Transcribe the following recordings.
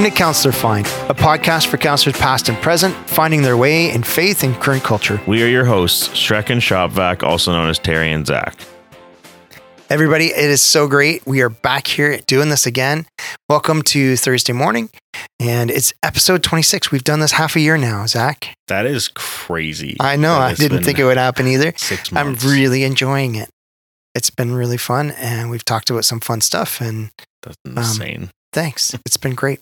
Welcome to Counselor Find, a podcast for counselors past and present, finding their way in faith and current culture. We are your hosts, Shrek and Shopvac, also known as Terry and Zach. Everybody, it is so great. We are back here doing this again. Welcome to Thursday morning, and it's episode 26. We've done this half a year now, Zach. That is crazy. I know. I didn't think it would happen either. Six I'm really enjoying it. It's been really fun, and we've talked about some fun stuff. And That's um, insane. thanks. It's been great.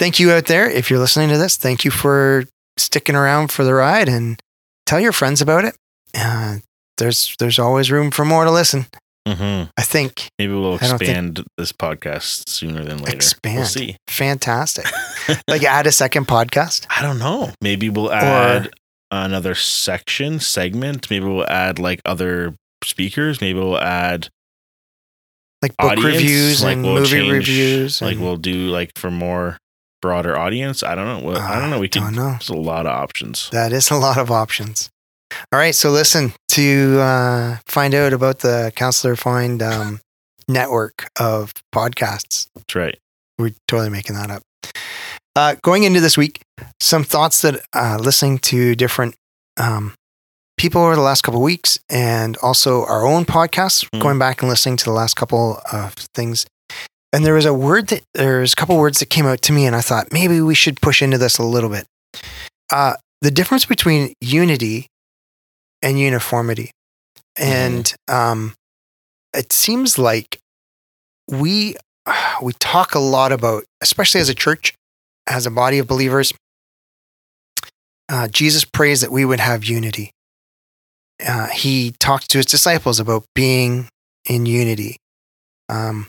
Thank you out there. If you're listening to this, thank you for sticking around for the ride and tell your friends about it. Uh, there's there's always room for more to listen. hmm I think Maybe we'll expand this podcast sooner than later. Expand. We'll see. fantastic. like add a second podcast. I don't know. Maybe we'll add another section, segment. Maybe we'll add like other speakers. Maybe we'll add like book audience. reviews like and we'll movie change- reviews. Like and- we'll do like for more broader audience. I don't know. Well, I don't know. We don't know. There's a lot of options. That is a lot of options. All right, so listen to uh, find out about the Counselor Find um, network of podcasts. That's right. We're totally making that up. Uh, going into this week, some thoughts that uh, listening to different um, people over the last couple of weeks, and also our own podcasts, Mm. going back and listening to the last couple of things. And there was a word that there's a couple words that came out to me, and I thought maybe we should push into this a little bit. Uh, the difference between unity and uniformity, and um, it seems like we we talk a lot about, especially as a church, as a body of believers. Uh, Jesus prays that we would have unity. Uh, he talked to his disciples about being in unity, um,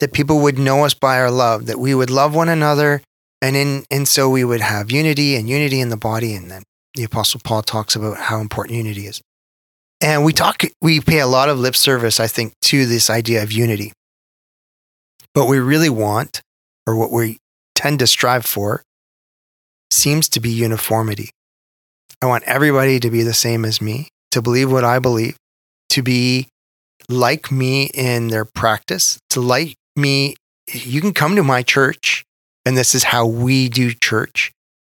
that people would know us by our love, that we would love one another, and in and so we would have unity and unity in the body. And then the Apostle Paul talks about how important unity is. And we talk, we pay a lot of lip service, I think, to this idea of unity. But we really want, or what we tend to strive for, seems to be uniformity. I want everybody to be the same as me, to believe what I believe, to be like me in their practice, to like me. You can come to my church, and this is how we do church.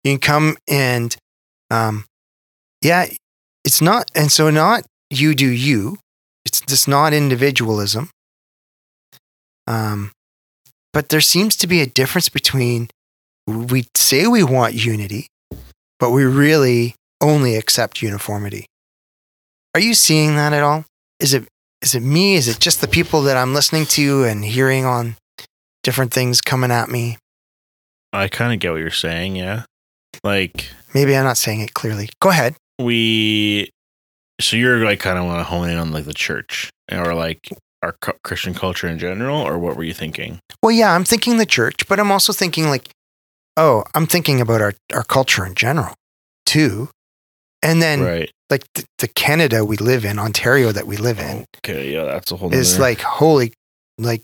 You can come and, um, yeah, it's not, and so not you do you. It's just not individualism. Um, but there seems to be a difference between we say we want unity, but we really only accept uniformity. Are you seeing that at all? Is it is it me? Is it just the people that I'm listening to and hearing on different things coming at me? I kind of get what you're saying. Yeah. Like Maybe I'm not saying it clearly. Go ahead. we so you're like kind of want to hone in on like the church or like our christian culture in general or what were you thinking Well, yeah, I'm thinking the church, but I'm also thinking like, oh, I'm thinking about our, our culture in general too. And then right like the, the Canada we live in, Ontario that we live in, okay yeah that's a whole is nother- like holy, like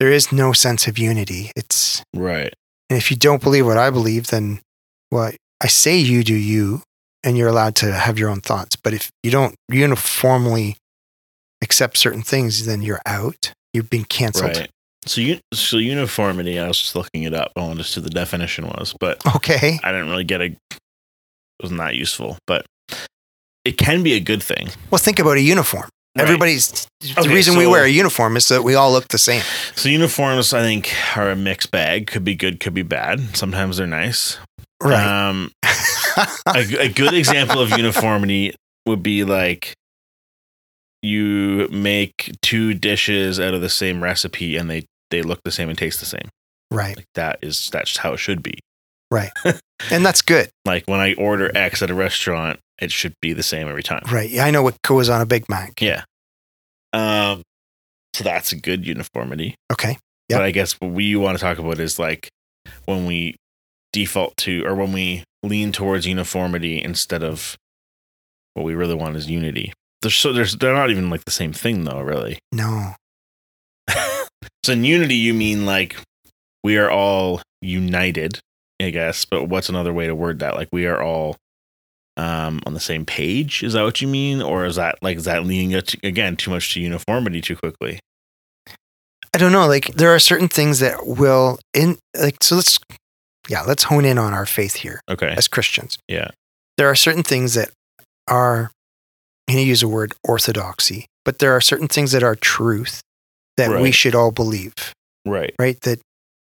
there is no sense of unity. It's right and if you don't believe what I believe, then well, I say you do you, and you're allowed to have your own thoughts. But if you don't uniformly accept certain things, then you're out. You've been canceled. right so you so uniformity i was just looking it up i wanted to see the definition was but Okay. i didn't really get a it wasn't that useful but it can be a good thing Well, think about a uniform. Right. Everybody's the Okay, reason we wear a uniform is that we all look the same. so uniforms i think are a mixed bag could be good could be bad sometimes they're nice Right. um a, a good example of uniformity would be like you make two dishes out of the same recipe and they they look the same and taste the same right. like that is that's how it should be And that's good. like when i order x at a restaurant it should be the same every time Right. Yeah, I know what goes on a Big Mac. yeah um so that's a good uniformity Okay. Yep. but i guess what we want to talk about is like when we default to or when we lean towards uniformity instead of what we really want is unity there's so there's they're not even like the same thing though really No. so in unity you mean like we are all united i guess but what's another way to word that like we are all um on the same page is that what you mean or is that like is that leaning again too much to uniformity too quickly I don't know. Like there are certain things that will in like so. Let's yeah, let's hone in on our faith here Okay. as Christians. Yeah. There are certain things that are. I'm going to use a word orthodoxy, but there are certain things that are truth that we should all believe. Right. Right. That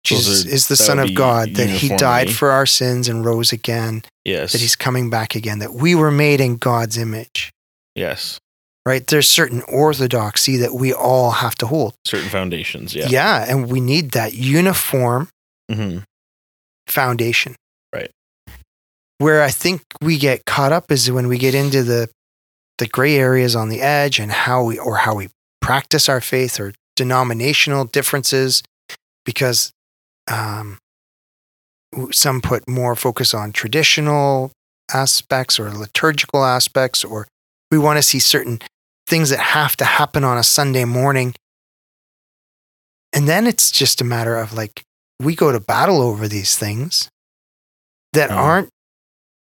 Jesus are- is the Son of God. That He died for our sins and rose again. Yes. That He's coming back again. That we were made in God's image. yes. Right. There's certain orthodoxy that we all have to hold. Certain foundations. Yeah. yeah and we need that uniform hmm foundation. Right. Where I think we get caught up is when we get into the the gray areas on the edge and how we or how we practice our faith or denominational differences because um, some put more focus on traditional aspects or liturgical aspects or we want to see certain things that have to happen on a Sunday morning and then it's just a matter of like we go to battle over these things that Oh. aren't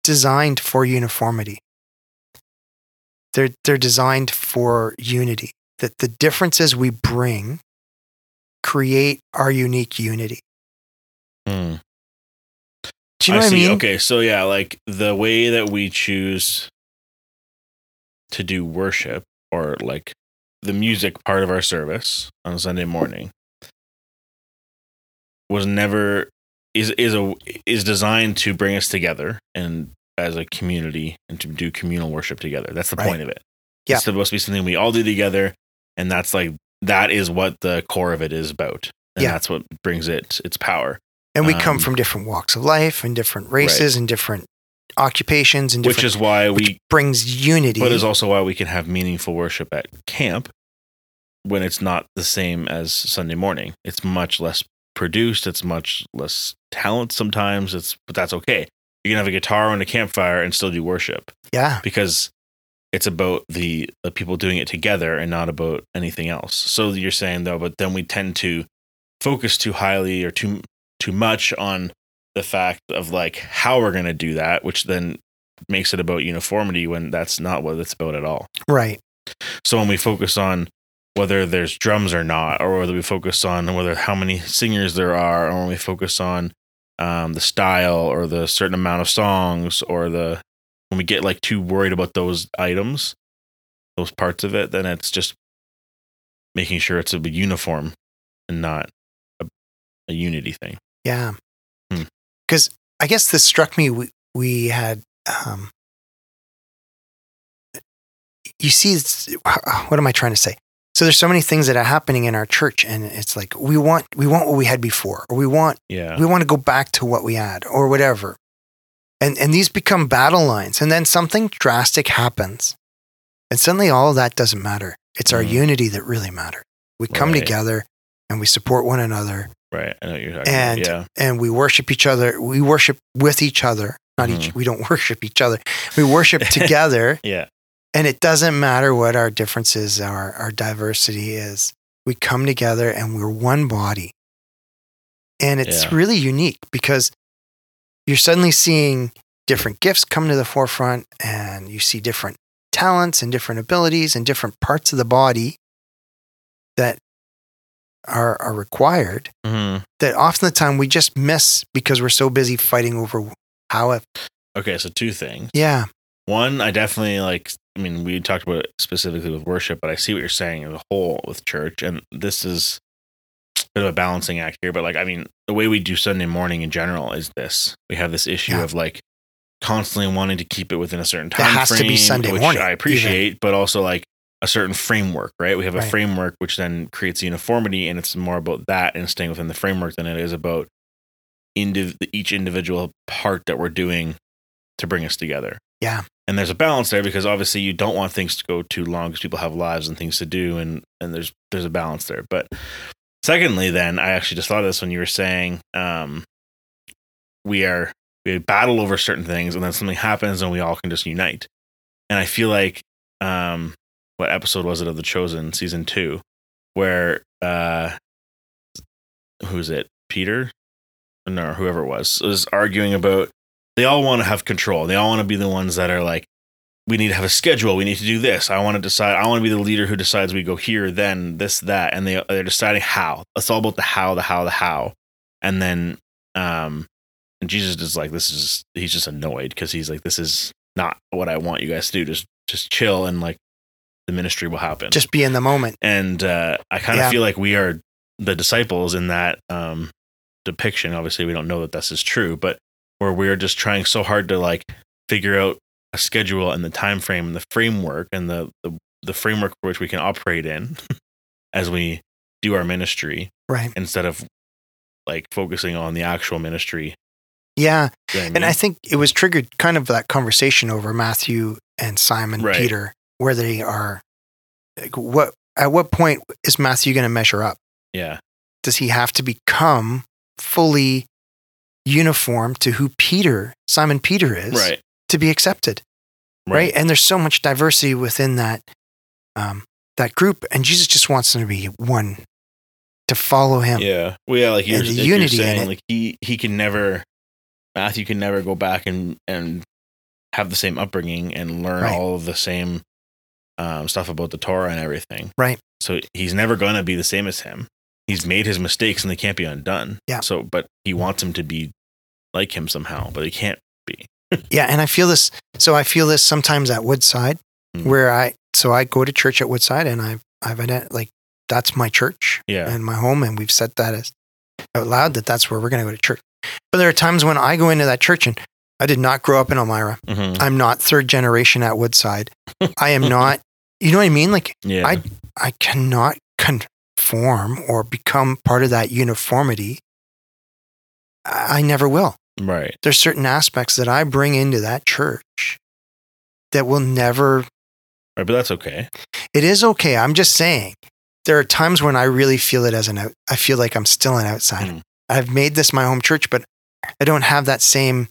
designed for uniformity. They're they're designed for unity. That the differences we bring create our unique unity. Mm. Do you know I what see. I mean? Okay, so yeah, like the way that we choose to do worship or like the music part of our service on Sunday morning was never is is a is designed to bring us together and as a community and to do communal worship together. That's the Right. point of it. Yeah. It's supposed to be something we all do together and that's like that is what the core of it is about. And Yeah. that's what brings it its power. And we come Um, from different walks of life and different races and different occupations and different Which is why we brings unity. But is also why we can have meaningful worship at camp when it's not the same as Sunday morning. It's much less produced. It's much less talent sometimes. It's but that's okay. You can have a guitar and a campfire and still do worship yeah. because it's about the, the people doing it together and not about anything else. So you're saying though, but then we tend to focus too highly or too too much on the fact of like how we're going to do that, which then makes it about uniformity when that's not what it's about at all. Right. So when we focus on whether there's drums or not, or whether we focus on whether how many singers there are, or when we focus on um, the style or the certain amount of songs, or the when we get like too worried about those items, those parts of it, then it's just making sure it's a uniform and not a, a unity thing. Yeah. Hmm. Because I guess this struck me. We, we had, um, you see, it's, what am I trying to say? So there's so many things that are happening in our church, and it's like we want we want what we had before, or we want Yeah. we want to go back to what we had, or whatever. And and these become battle lines, and then something drastic happens, and suddenly all of that doesn't matter. It's our Mhm. unity that really matters. We come Right. together and we support one another Right. I know you're talking And- about. and we worship each other. We worship with each other, not each. Mhm. We don't worship each other. We worship together, Yeah. Yeah. and it doesn't matter what our differences are, our diversity is. We come together and we're one body, and it's Yeah. really unique because you're suddenly seeing different gifts come to the forefront, and you see different talents and different abilities and different parts of the body that are are required hmm that often the time we just miss because we're so busy fighting over how it Okay. So two things. yeah One, I definitely like. I mean, we talked about it specifically with worship, but I see what you're saying as a whole with church, and this is a bit of a balancing act here. But like, I mean, the way we do Sunday morning in general is this: we have this issue Yeah. of like constantly wanting to keep it within a certain It time has to be Sunday which morning, I appreciate, but also like a certain framework, right? We have a Right. framework which then creates uniformity, and it's more about that and staying within the framework than it is about indiv- each individual part that we're doing to bring us together. Yeah. And there's a balance there because obviously you don't want things to go too long because people have lives and things to do and and there's there's a balance there. But secondly, then I actually just thought of this when you were saying um we are we battle over certain things and then something happens and we all can just unite. And I feel like um what episode was it of The Chosen season 2 where uh who's it? Peter? No, whoever it was was arguing about they all want to have control. They all want to be the ones that are like we need to have a schedule. We need to do this. I want to decide. I want to be the leader who decides we go here, then this, that, and they they're deciding how. It's all about the how, the how, the how, and then um, and Jesus is like, this is he's just annoyed because he's like, this is not what I want you guys to do. Just just chill and like the ministry will happen. Just be in the moment. and uh, I kind of Yeah. feel like we are the disciples in that um, depiction. Obviously, we don't know that this is true, but where we're just trying so hard to like figure out a schedule and the time frame and the framework and the the, the framework for which we can operate in as we do our ministry Right. instead of like focusing on the actual ministry. Yeah. You know I And I think it was triggered kind of that conversation over Matthew and Simon Right. Peter, where they are. Like what at what point is Matthew going to measure up? yeah, Does he have to become fully uniform to who Peter, Simon Peter is, right, to be accepted? Right. And there's so much diversity within that um, that group, and Jesus just wants them to be one, to follow him. Yeah. Well, yeah, like you're, the like you're unity in saying, like he he can never Matthew can never go back and and have the same upbringing and learn Right. all of the same um, stuff about the Torah and everything. Right. So he's never gonna be the same as him. He's made his mistakes and they can't be undone. Yeah. So, but he wants him to be like him somehow, but he can't. Be. yeah, and I feel this. So I feel this sometimes at Woodside, Mhm. where I so I go to church at Woodside, and I've I've like that's my church Yeah. and my home, and we've said that as out loud that that's where we're going to go to church. But there are times when I go into that church, and I did not grow up in Elmira. Mhm. I'm not third generation at Woodside. I am not. You know what I mean? Like Yeah. I I cannot conform or become part of that uniformity. I I never will right. there's certain aspects that I bring into that church that will never Right. But that's okay. it is okay. I'm just saying there are times when I really feel it as an out I feel like I'm still an outsider. Mm. I've made this my home church, but I don't have that same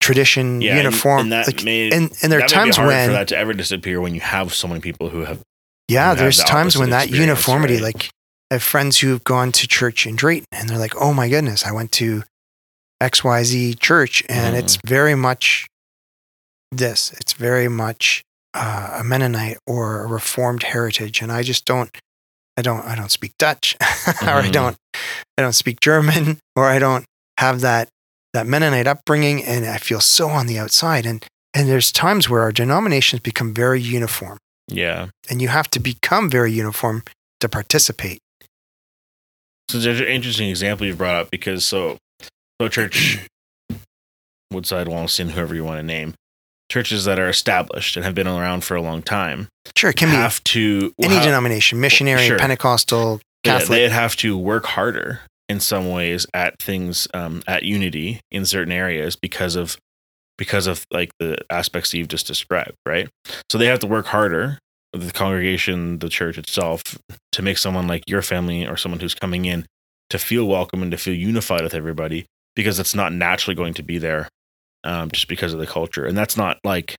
tradition, Yeah. uniform. And, that like, made and, and there are times when for that to ever disappear when you have so many people who have Yeah, who have there's the times when that uniformity, right? like I have friends who've gone to church in Drayton and they're like, oh my goodness, I went to XYZ church and Mhm. it's very much this. It's very much uh, a Mennonite or a Reformed heritage. And I just don't, I don't, I don't speak Dutch or I Mhm. don't, I don't speak German or I don't have that, that Mennonite upbringing. And I feel so on the outside. And, and there's times where our denominations become very uniform yeah. and you have to become very uniform to participate. So there's an interesting example you've brought up because so so church Woodside, Wallaston, whoever you want to name, churches that are established and have been around for a long time Sure, it can be have to any denomination, missionary, Sure. Pentecostal, yeah, Catholic. they'd have to work harder in some ways at things um, at unity in certain areas because of because of like the aspects that you've just described, right? So they have to work harder, the congregation, the church itself, to make someone like your family or someone who's coming in to feel welcome and to feel unified with everybody because it's not naturally going to be there um, just because of the culture. And that's not like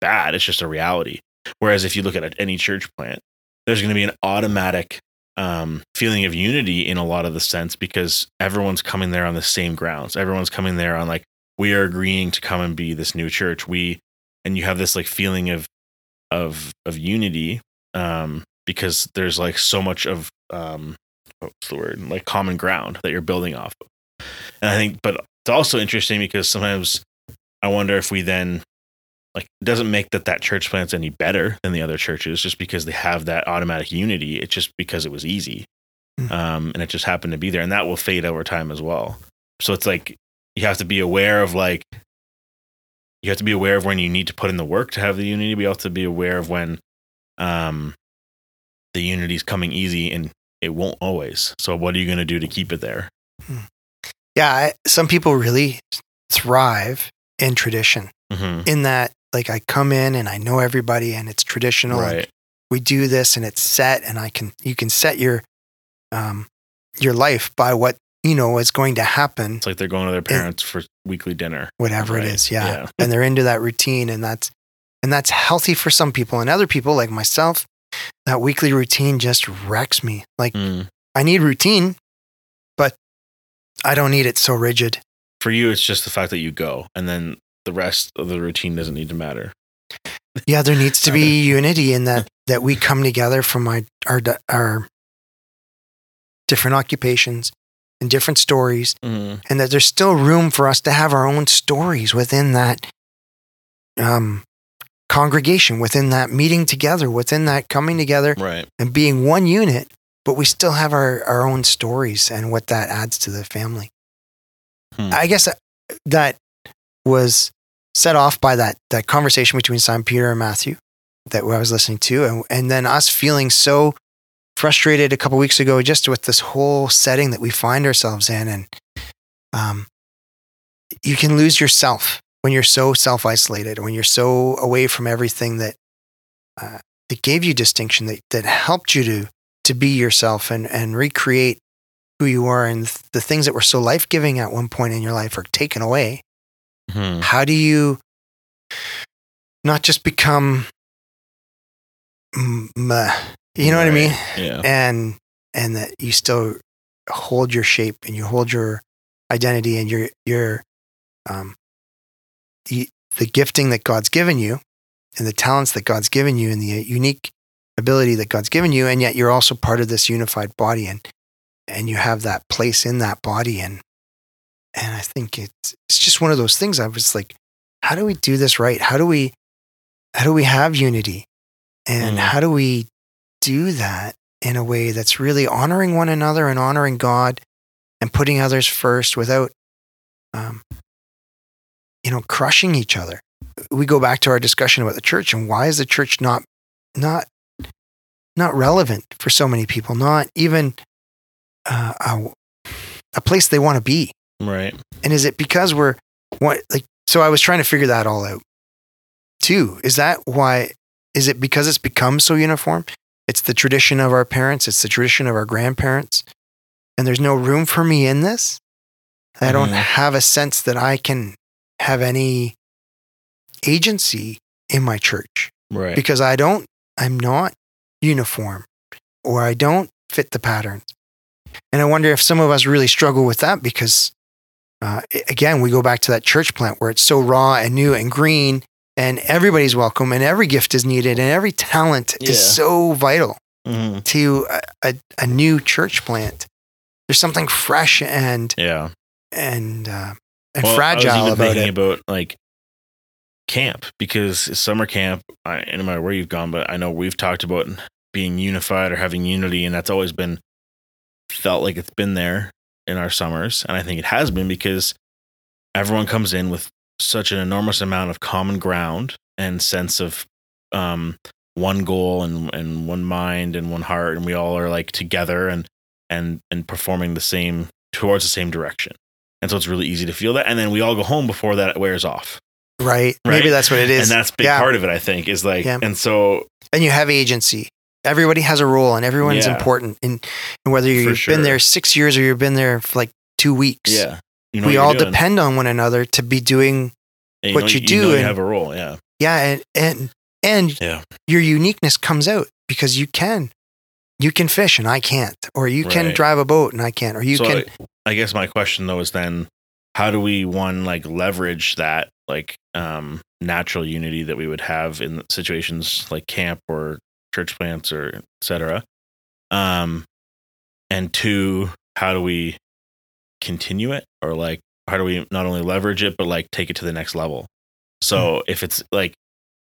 bad, it's just a reality. Whereas if you look at any church plant, there's going to be an automatic um, feeling of unity in a lot of the sense because everyone's coming there on the same grounds. Everyone's coming there on like, we are agreeing to come and be this new church. We, and you have this like feeling of, of, of unity um, because there's like so much of, um, what's the word? Like common ground that you're building off of. And I think, but it's also interesting because sometimes I wonder if we then like it doesn't make that that church plant's any better than the other churches just because they have that automatic unity. It's just because it was easy Mm. um, and it just happened to be there and that will fade over time as well. So it's like you have to be aware of like you have to be aware of when you need to put in the work to have the unity but you have to be aware of when um, the is coming easy and it won't always. So what are you going to do to keep it there? Yeah, I, some people really thrive in tradition. hmm In that, like, I come in and I know everybody, and it's traditional. and right we do this, and it's set, and I can you can set your um your life by what you know is going to happen, it's like they're going to their parents for weekly dinner whatever Right. it is. Yeah. Yeah. and they're into that routine, and that's and that's healthy for some people, and other people like myself. That weekly routine just wrecks me. Like Mm. I need routine, but I don't need it so rigid. for you it's just the fact that you go and then the rest of the routine doesn't need to matter yeah, there needs to be unity in that that we come together from our our our different occupations and different stories, Mhm. and that there's still room for us to have our own stories within that um, congregation, within that meeting together, within that coming together Right. and being one unit. But we still have our, our own stories and what that adds to the family. Hmm. I guess that, that was set off by that that conversation between Simon Peter and Matthew that I was listening to, and, and then us feeling so frustrated a couple weeks ago just with this whole setting that we find ourselves in, and um, you can lose yourself when you're so self isolated, when you're so away from everything that uh, that gave you distinction, that that helped you to to be yourself and and recreate who you are, and the things that were so life giving at one point in your life are taken away Mhm. how do you not just become you know what i mean Yeah. and and that you still hold your shape and you hold your identity and your your um the, the gifting that god's given you and the talents that god's given you and the unique ability that god's given you and yet you're also part of this unified body and and you have that place in that body and and i think it's it's just one of those things i was like how do we do this right? How do we how do we have unity? And Mm. how do we do that in a way that's really honoring one another and honoring god and putting others first without um, you know crushing each other? We go back to our discussion about the church and why is the church not not not relevant for so many people not even uh, a, a place they want to be Right. and is it because we're what like so I was trying to figure that all out too. Is that why is it because it's become so uniform? It's the tradition of our parents, it's the tradition of our grandparents. And there's no room for me in this. I don't Mhm. have a sense that I can have any agency in my church Right. because I don't, I'm not uniform or I don't fit the patterns. And I wonder if some of us really struggle with that because, uh, again, we go back to that church plant where it's so raw and new and green and everybody's welcome and every gift is needed and every talent Yeah. is so vital Mhm. to a, a, a new church plant. There's something fresh and, Yeah. and, uh, and Well, I fragile was even about thinking it. about like camp because summer camp. I, I don't know where you've gone, but I know we've talked about being unified or having unity, and that's always been felt like it's been there in our summers, and I think it has been because everyone comes in with such an enormous amount of common ground and sense of um, one goal and and one mind and one heart, and we all are like together and and and performing the same towards the same direction. And so it's really easy to feel that. And then we all go home before that wears off. Right. Right. Maybe that's what it is. And that's a big Yeah. part of it, I think, is like, Yeah. and so, and you have agency. Everybody has a role, and everyone's Yeah. important. And, and whether you've sure. been there six years or you've been there for like two weeks, yeah. You know we all doing. depend on one another to be doing And what know you know do you and- have a role. Yeah. yeah, and and and Yeah. your uniqueness comes out because you can you can fish and I can't, or you can drive a boat and I can't, or you so can I, I guess my question though is then how do we one like leverage that like um natural unity that we would have in situations like camp or church plants or et cetera. Um and two how do we continue it? Or like how do we not only leverage it but like take it to the next level? So if it's like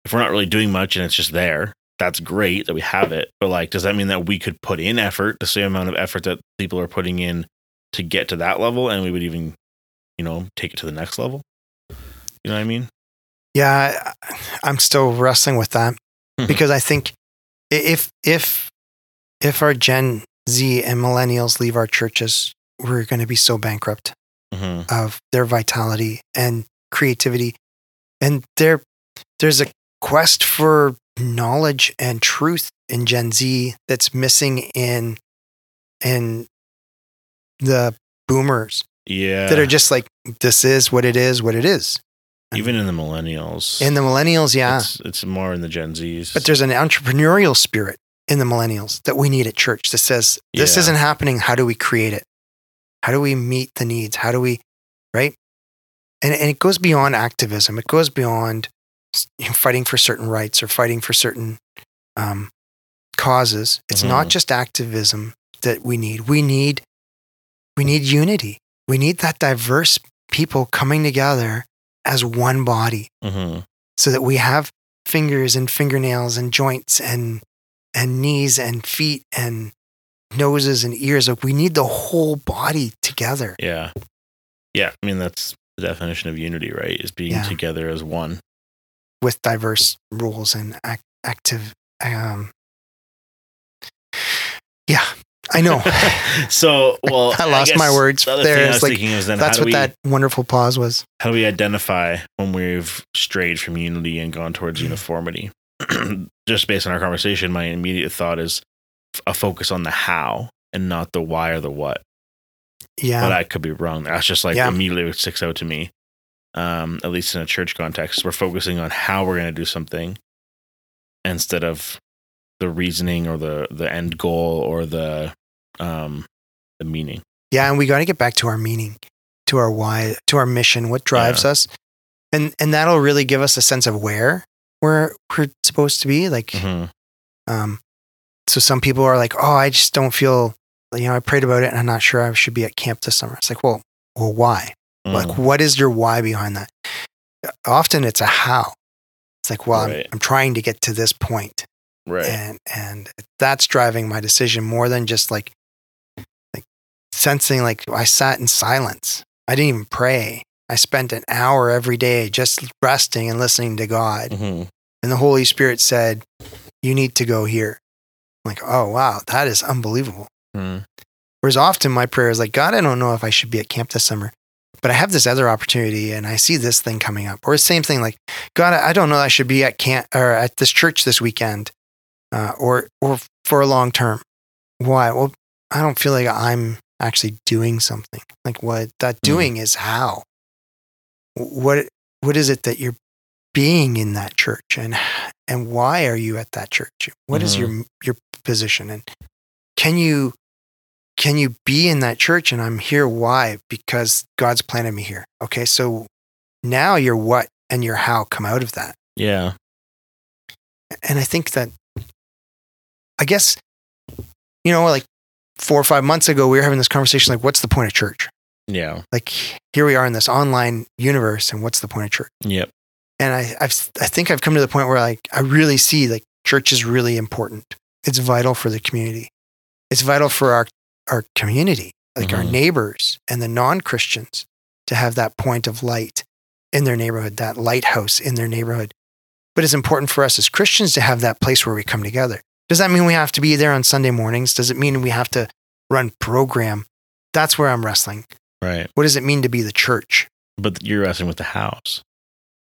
if we're not really doing much and it's just there that's great that we have it. But like does that mean that we could put in effort the same amount of effort that people are putting in to get to that level and we would even you know take it to the next level? You know what i mean? Yeah. I- I'm still wrestling with that Mhm. because I think if if if our Gen Z and millennials leave our churches, we're going to be so bankrupt. hmm of their vitality and creativity. And there there's a quest for knowledge and truth in Gen Z that's missing in in the boomers yeah. that are just like this is what it is what it is even in the millennials in the millennials yeah it's, it's more in the gen z's but there's an entrepreneurial spirit in the millennials that we need at church that says this Yeah. isn't happening how do we create it how do we meet the needs how do we right and, and it goes beyond activism it goes beyond fighting for certain rights or fighting for certain um, causes. It's not Mhm. just activism that we need. We need we need unity. We need that diverse people coming together as one body hmm so that we have fingers and fingernails and joints and and knees and feet and noses and ears. Like we need the whole body together. Yeah. Yeah. I mean, that's the definition of unity, right? Is being Yeah. together as one. with diverse rules and ac- active. Um, yeah, I know. so, well, I lost my guess words The there. I was like, thinking is then That's what we that wonderful pause was. how do we identify when we've strayed from unity and gone towards Mm. uniformity? Just based on our conversation, my immediate thought is a focus on the how and not the why or the what. Yeah, But I could be wrong. That's just like Yeah. immediately what sticks out to me. Um, at least in a church context, we're focusing on how we're going to do something instead of the reasoning or the the end goal or the um the meaning. yeah, and we got to get back to our meaning, to our why, to our mission. What drives us, and and that'll really give us a sense of where we're we're supposed to be. Like, Mhm. um, so some people are like, oh, I just don't feel. You know, I prayed about it, and I'm not sure I should be at camp this summer. It's like, well, well, why? Like, Mm. what is your why behind that? Often it's a how. It's like, well, Right. I'm, I'm trying to get to this point, right. and and that's driving my decision more than just like like sensing. Like I sat in silence. I didn't even pray. I spent an hour every day just resting and listening to God, Mhm. and the Holy Spirit said, "You need to go here." I'm like, oh wow, that is unbelievable. Mm. Whereas often my prayer is like, God, I don't know if I should be at camp this summer, but I have this other opportunity and I see this thing coming up. Or the same thing like, God, I don't know I should be at camp or at this church this weekend, uh, or or for a long term. Why? Well, I don't feel like I'm actually doing something. Like what that hmm. doing is how. What what is it that you're being in that church and and why are you at that church? What is your mm-hmm. your position and can you can you be in that church and I'm here why? Because God's planted me here. Okay, so now your what and your how come out of that. Yeah. And I think that I guess you know like 4 or 5 months ago we were having this conversation like what's the point of church? Yeah. Like here we are in this online universe and what's the point of church? Yep. and I I've, I think I've come to the point where like I really see like church is really important. It's vital for the community. It's vital for our our community, like our Mhm. neighbors and the non Christians, to have that point of light in their neighborhood, that lighthouse in their neighborhood. But it's important for us as Christians to have that place where we come together. Does that mean we have to be there on Sunday mornings? Does it mean we have to run program? That's where I'm wrestling. Right. What does it mean to be the church? But you're wrestling with the house.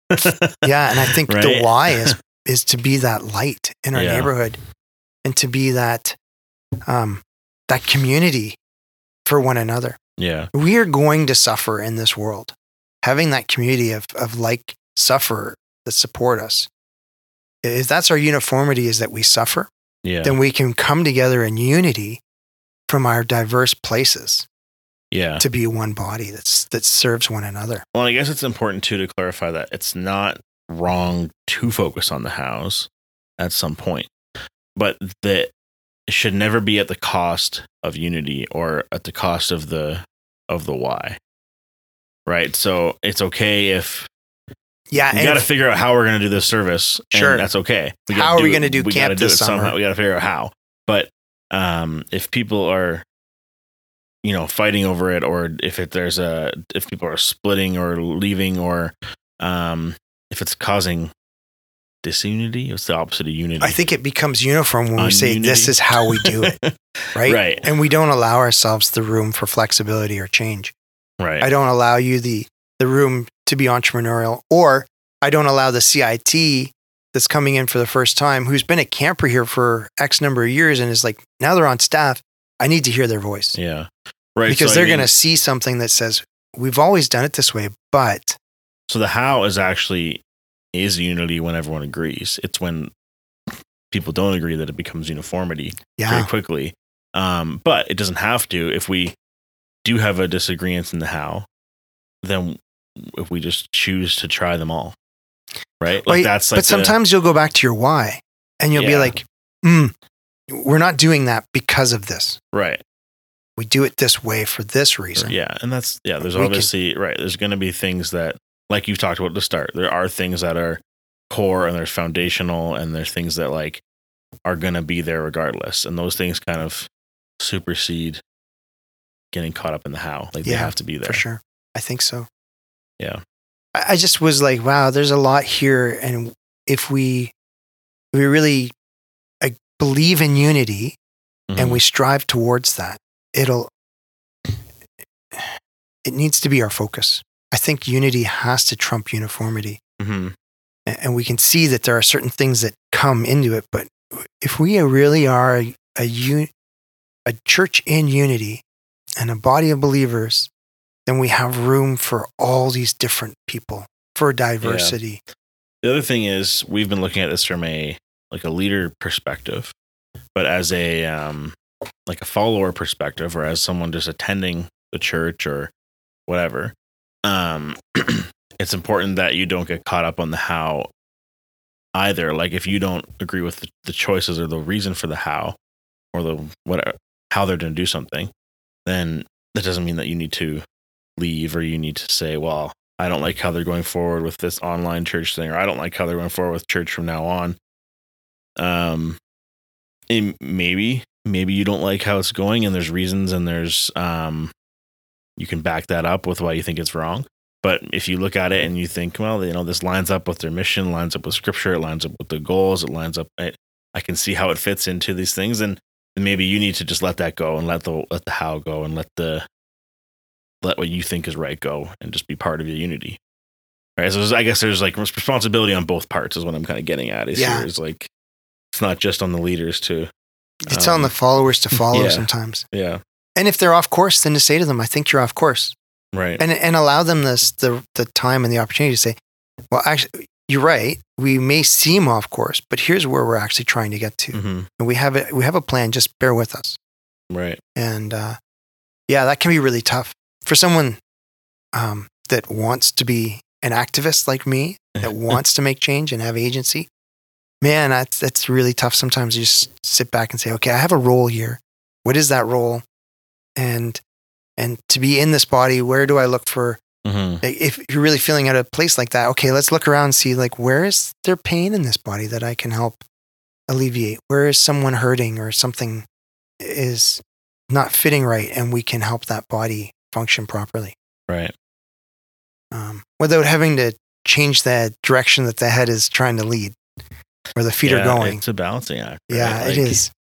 Yeah, and I think the why is is to be that light in our Yeah. neighborhood and to be that um that community for one another. Yeah. We are going to suffer in this world. Having that community of of like sufferer that support us. If that's our uniformity is that we suffer, Yeah. then we can come together in unity from our diverse places yeah. to be one body that's that serves one another. Well, I guess it's important too to clarify that it's not wrong to focus on the house at some point, but that it should never be at the cost of unity or at the cost of the of the why. Right. So it's okay if Yeah, we got to figure out how we're going to do this service. and Sure. that's okay. We How are we it- gonna do we camp do this it summer? somehow. We got to figure out how. But um, if people are, you know, fighting over it, or if it, there's a, if people are splitting or leaving, or um, if it's causing disunity, it's the opposite of unity. I think it becomes uniform when we say this is how we do it, right? Right. And we don't allow ourselves the room for flexibility or change. right. I don't allow you the the room to be entrepreneurial, or I don't allow the CIT that's coming in for the first time, who's been a camper here for X number of years, and is like now they're on staff. I need to hear their voice yeah. Right. because so they're mean- going to see something that says we've always done it this way, but So the how is actually is unity when everyone agrees. It's when people don't agree that it becomes uniformity yeah, very quickly. Um, but it doesn't have to. If we do have a disagreement in the how, then if we just choose to try them all. right? Like that's like but the- sometimes you'll go back to your why and you'll be like, mm, we're not doing that because of this. right. We do it this way for this reason. Yeah, and that's yeah. There's We can- obviously right. There's going to be things that, like you've talked about at the start, there are things that are core and there's foundational, and there's things that like are going to be there regardless, and those things kind of supersede getting caught up in the how. Like they have to be there For sure. I think so. Yeah. I, I just was like, wow, there's a lot here. And if we, we really uh, believe in unity and Mhm. we strive towards that, it'll, it needs to be our focus. I think unity has to trump uniformity. Mhm. A- And we can see that there are certain things that come into it. But if we really are a, a, un, a church in unity and a body of believers, then we have room for all these different people, for diversity. The other thing is we've been looking at this from a like a leader perspective, but as a um like a follower perspective or as someone just attending the church or whatever, um it's important that you don't get caught up on the how either. Like if you don't agree with the, the choices or the reason for the how or the what how they're going to do something, then that doesn't mean that you need to leave or you need to say, well, I don't like how they're going forward with this online church thing, or I don't like how they're going forward with church from now on. Um, and maybe, maybe you don't like how it's going, and there's reasons, and there's um, you can back that up with why you think it's wrong. But if you look at it and you think, well, you know, this lines up with their mission, lines up with scripture, it lines up with the goals, it lines up. I, I can see how it fits into these things, and maybe you need to just let that go and let the let the how go and let the let what you think is right go and just be part of your unity. Right. So I guess there's like responsibility on both parts is what I'm kind of getting at. Is Yeah. here is like it's not just on the leaders to It's on Um, the followers to follow yeah. sometimes. yeah And if they're off course, then to say to them, I think you're off course. right And, and allow them this, the, the time and the opportunity to say, well, actually, you're right. We may seem off course, but here's where we're actually trying to get to. hmm And we have a, we have a plan. Just bear with us. right And uh, yeah, that can be really tough for someone um, that wants to be an activist like me, that wants to make change and have agency. Man, that's that's really tough. Sometimes you just sit back and say, "Okay, I have a role here. What is that role?" And and to be in this body, where do I look for? hmm If you're really feeling out of place like that, okay, let's look around and see like where is there pain in this body that I can help alleviate? Where is someone hurting or something is not fitting right, and we can help that body function properly right um, without having to change the direction that the head is trying to lead, where the feet Yeah, are going. It's a balancing act. right? Yeah, Like, it is.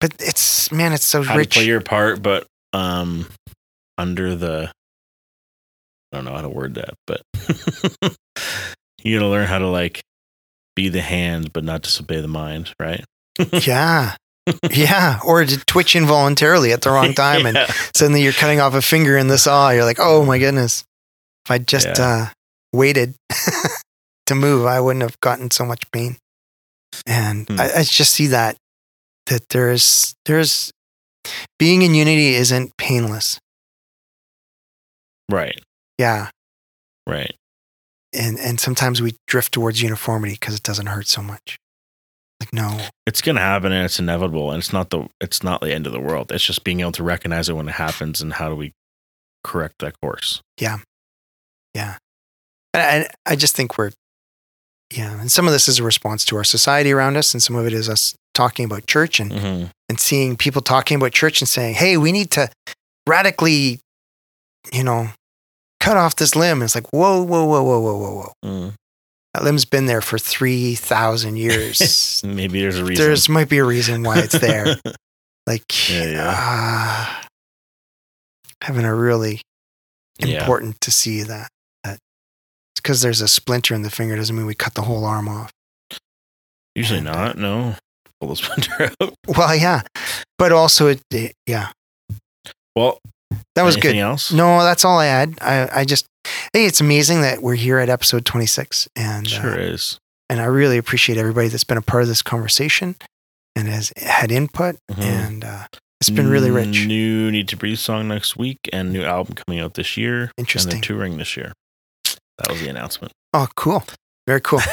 But it's man, it's so rich. to play your part, but um, under the I don't know how to word that, but you gotta learn how to like be the hand, but not disobey the mind, right? yeah, yeah. Or to twitch involuntarily at the wrong time, and suddenly you're cutting off a finger in the saw. You're like, oh my goodness! If I just uh, waited to move, I wouldn't have gotten so much pain. And Hmm. I, I just see that that there's there's being in unity isn't painless. right, Yeah, right. and and sometimes we drift towards uniformity because it doesn't hurt so much. Like no, It's gonna happen, and it's inevitable, and it's not the it's not the end of the world. It's just being able to recognize it when it happens, and how do we correct that course? I, I I just think we're yeah, and some of this is a response to our society around us, and some of it is us talking about church and Mm-hmm. and seeing people talking about church and saying, "Hey, we need to radically, you know, cut off this limb." And it's like, whoa, whoa, whoa, whoa, whoa, whoa, whoa. Mm. That limb's been there for three thousand years. Maybe there's a reason. There's might be a reason why it's there. like, Yeah, yeah. ah, having a really Yeah. important to see that that because there's a splinter in the finger doesn't mean we cut the whole arm off. Usually And, uh, not. No, pull the splinter out. Well, yeah, but also it, it yeah, Well, that was anything good. else? No, that's all I had. I I just hey, it's amazing that we're here at episode 26, and uh, sure is. and I really appreciate everybody that's been a part of this conversation and has had input, Mhm. and uh, it's been really rich. New Need to Breathe song next week, and new album coming out this year. Interesting. And they're touring this year. That was the announcement. Oh, cool. Very cool.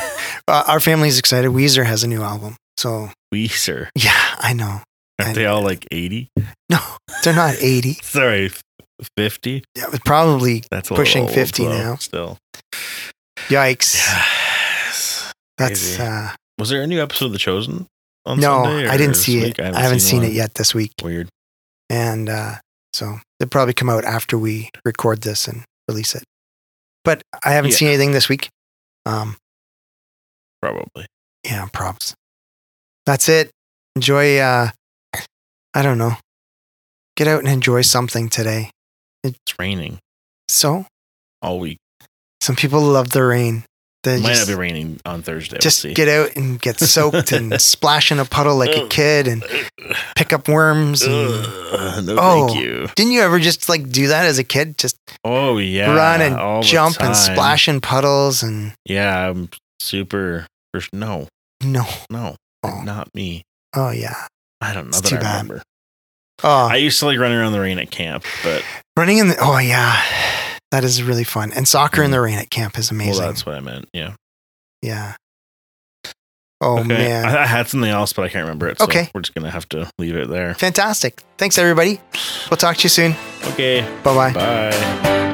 Uh, our family's excited. Weezer has a new album. So, Weezer. yeah, I know. Aren't they all like 80? No, they're not 80. Sorry, 50? Yeah, probably That's Pushing little old, 50 though, now. Still. yikes. Yes. That's crazy. uh Was there a new episode of The Chosen on no, Sunday? I didn't see week? it. I haven't seen, one. it yet this week. Weird. And uh so they'll probably come out after we record this and release it. But I haven't Yeah. seen anything this week. Um Probably. yeah, props. That's it. Enjoy uh I don't know. Get out and enjoy something today. It's raining So, all week. some people love the rain. They It might just, not be raining on Thursday. just we'll see. get out and get soaked and splash in a puddle like a Ugh. kid and pick up worms. And, Ugh, no, Oh. thank you. didn't you ever just like do that as a kid? Just Oh yeah, run all and the jump and time. splash in puddles and Yeah, I'm super. No, no. no, Oh, not me. oh yeah. I don't know It's that I bad. remember. Oh, I used to like running around the rain at camp, but running in the oh yeah. That is really fun. And soccer in Mhm. the rain at camp is amazing. well, that's what I meant. Yeah. yeah. Oh okay. man. I, I had something else, but I can't remember it. So Okay. we're just gonna have to leave it there. Fantastic. Thanks everybody. We'll talk to you soon. Okay. Bye bye. Bye.